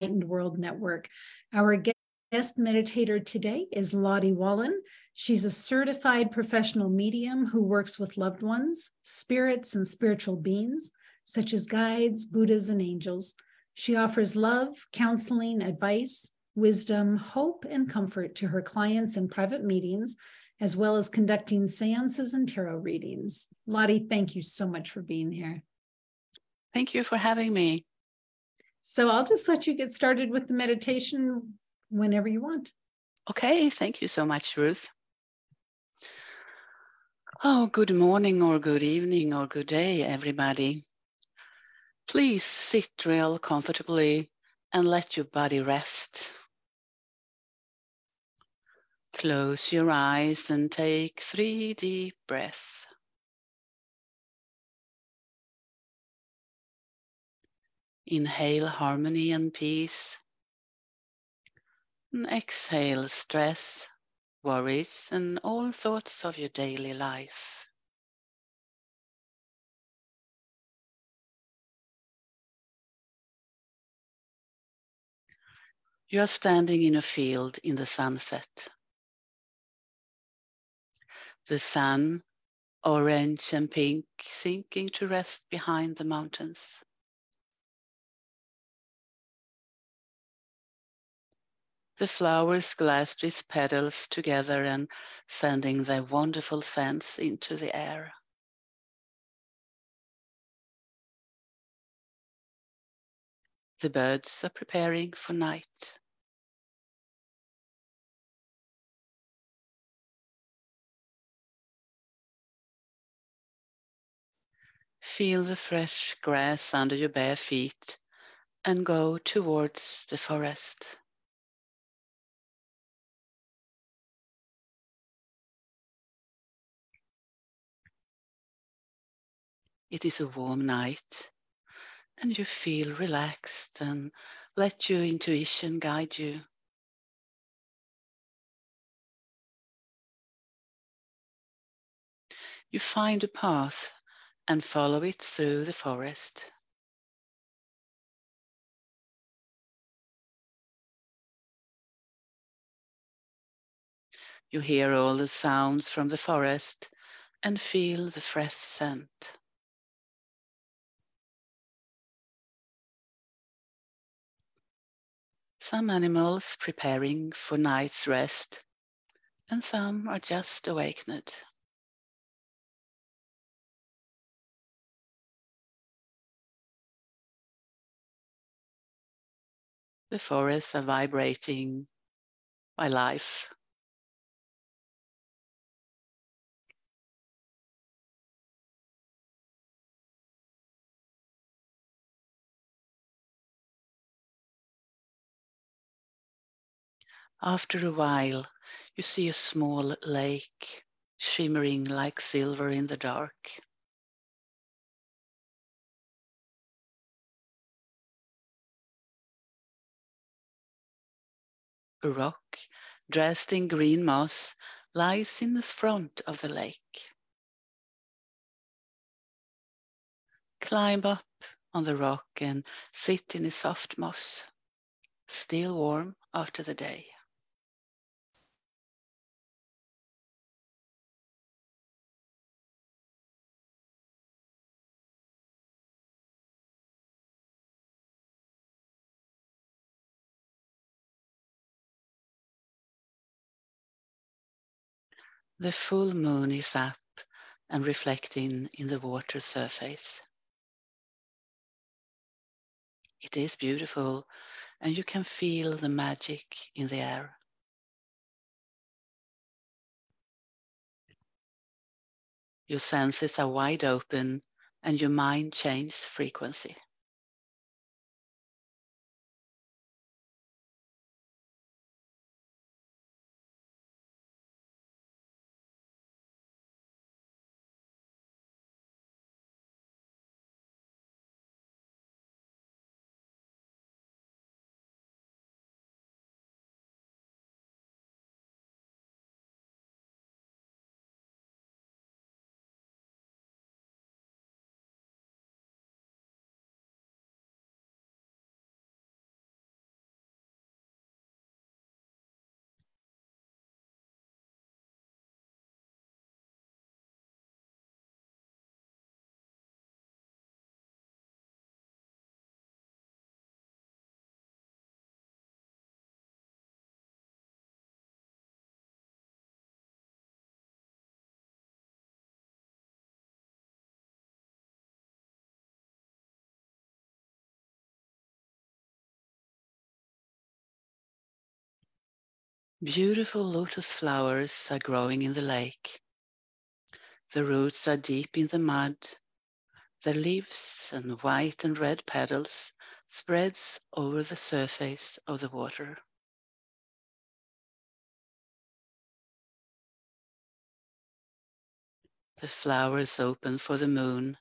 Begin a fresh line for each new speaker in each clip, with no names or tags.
Enlightened World Network. Our guest meditator today is Lottie Wahlin. She's a certified professional medium who works with loved ones, spirits, and spiritual beings, such as guides, Buddhas, and angels. She offers love, counseling, advice, wisdom, hope, and comfort to her clients in private meetings, as well as conducting seances and tarot readings. Lottie, thank you so much for being here.
Thank you for having me.
So I'll just let you get started with the meditation whenever you want.
Okay, thank you so much, Ruth. Oh, good morning, or good evening, or good day, everybody. Please sit real comfortably and let your body rest. Close your eyes and take three deep breaths. Inhale harmony and peace. And exhale stress, worries, and all thoughts of your daily life. You are standing in a field in the sunset. The sun, orange and pink, sinking to rest behind the mountains. The flowers clasped its petals together and sending their wonderful scents into the air. The birds are preparing for night. Feel the fresh grass under your bare feet and go towards the forest. It is a warm night and you feel relaxed and let your intuition guide you. You find a path and follow it through the forest. You hear all the sounds from the forest and feel the fresh scent. Some animals preparing for night's rest, and some are just awakened. The forests are vibrating by life. After a while, you see a small lake shimmering like silver in the dark. A rock dressed in green moss lies in the front of the lake. Climb up on the rock and sit in the soft moss, still warm after the day. The full moon is up and reflecting in the water surface. It is beautiful and you can feel the magic in the air. Your senses are wide open and your mind changes frequency. Beautiful lotus flowers are growing in the lake. The roots are deep in the mud. The leaves and white and red petals spreads over the surface of the water. The flowers open for the moon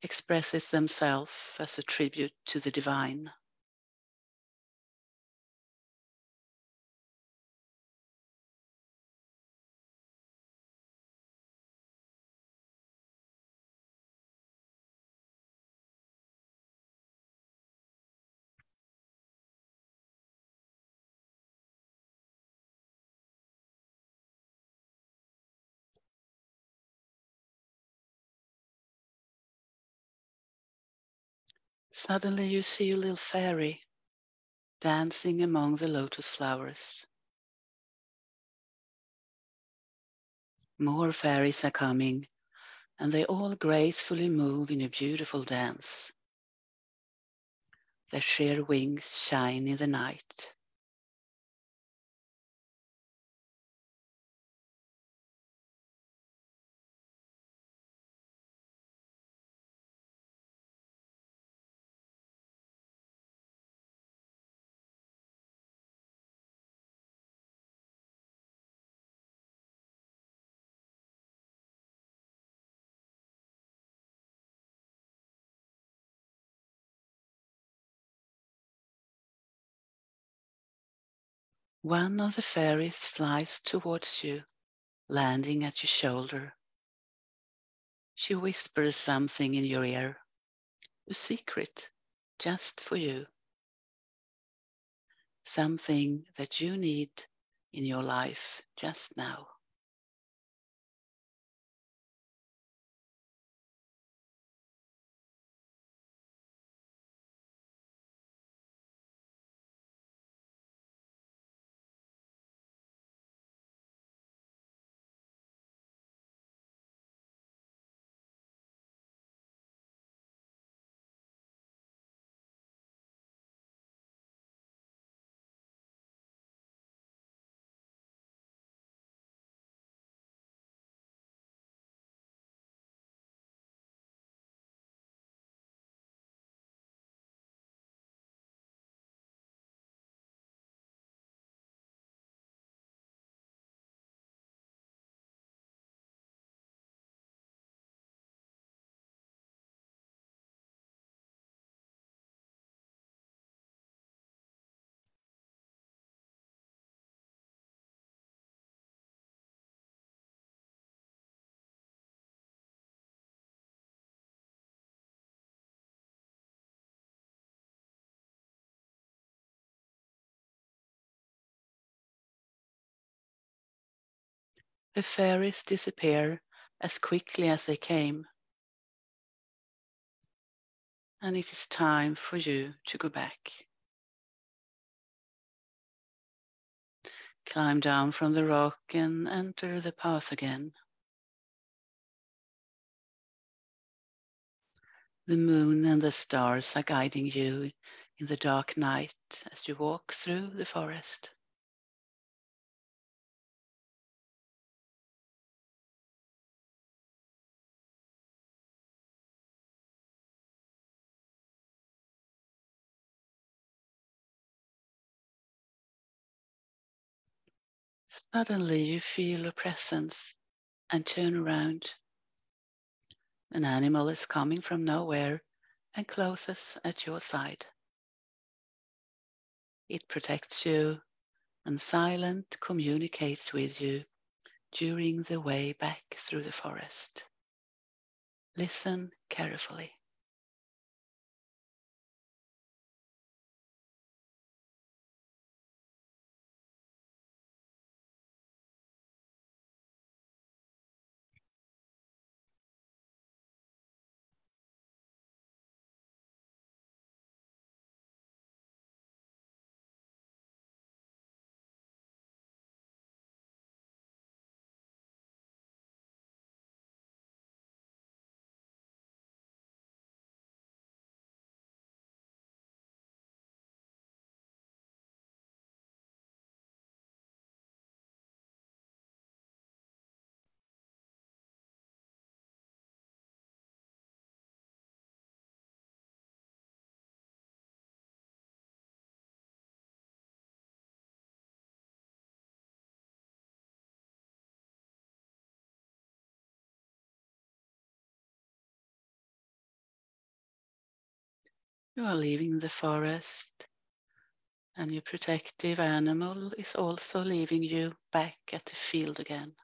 expresses themselves as a tribute to the divine. Suddenly you see a little fairy dancing among the lotus flowers. More fairies are coming, and they all gracefully move in a beautiful dance. Their sheer wings shine in the night. One of the fairies flies towards you, landing at your shoulder. She whispers something in your ear, a secret just for you. Something that you need in your life just now. The fairies disappear as quickly as they came. And it is time for you to go back. Climb down from the rock and enter the path again. The moon and the stars are guiding you in the dark night as you walk through the forest. Suddenly you feel a presence and turn around. An animal is coming from nowhere and closes at your side. It protects you and silent communicates with you during the way back through the forest. Listen carefully. You are leaving the forest, and your protective animal is also leaving you back at the field again.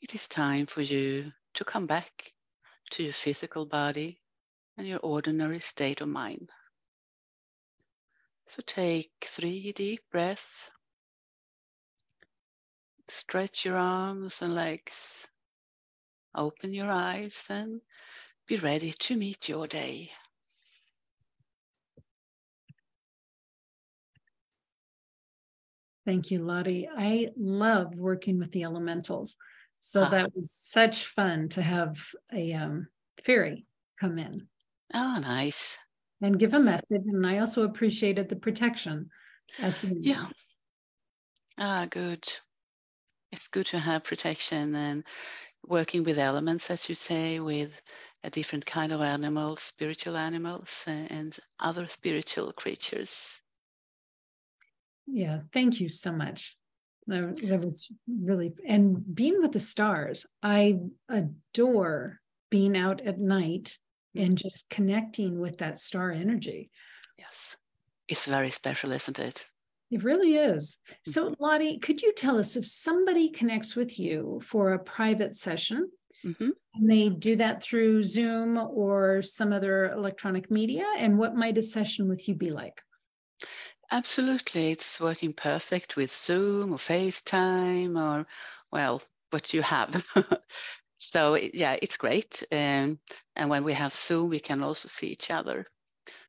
It is time for you to come back to your physical body and your ordinary state of mind. So take three deep breaths. Stretch your arms and legs. Open your eyes and be ready to meet your day.
Thank you, Lottie. I love working with the elementals. So ah. that was such fun to have a um, fairy come in.
Oh, nice.
And give a message. And I also appreciated the protection.
yeah. Ah, good. It's good to have protection and working with elements, as you say, with different kind of animals, spiritual animals, and other spiritual creatures.
Yeah, thank you so much. That, that was really, and being with the stars, I adore being out at night and just connecting with that star energy.
Yes, it's very special, isn't it?
It really is. So, mm-hmm. Lottie, could you tell us if somebody connects with you for a private session mm-hmm. and they do that through Zoom or some other electronic media, and what might a session with you be like?
Absolutely. It's working perfect with Zoom or FaceTime or, well, what you have. so, yeah, it's great. Um, and when we have Zoom, we can also see each other.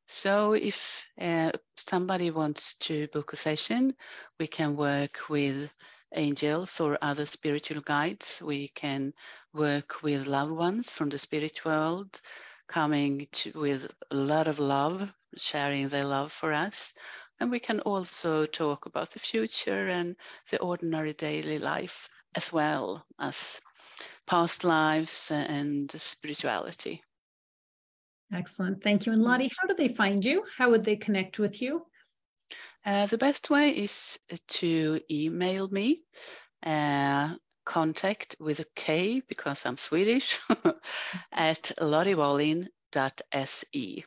So, if uh, somebody wants to book a session, we can work with angels or other spiritual guides. We can work with loved ones from the spirit world coming to, with a lot of love, sharing their love for us. And we can also talk about the future and the ordinary daily life as well as past lives and spirituality.
Excellent. Thank you. And Lottie, how do they find you? How would they connect with you?
Uh, the best way is to email me, uh, contact with a K because I'm Swedish, at lottiewahlin.se.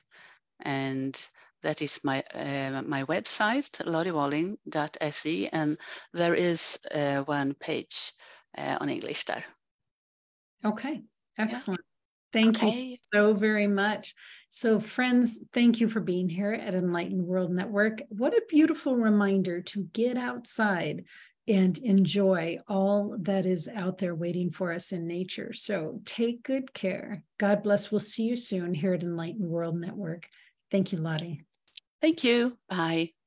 And that is my uh, my website, lottiewahlin.se, and there is uh, one page uh, on English there.
Okay, excellent. Yeah. Thank okay. you so very much. So, friends, thank you for being here at Enlightened World Network. What a beautiful reminder to get outside and enjoy all that is out there waiting for us in nature. So, take good care. God bless. We'll see you soon here at Enlightened World Network. Thank you, Lottie.
Thank you. Bye.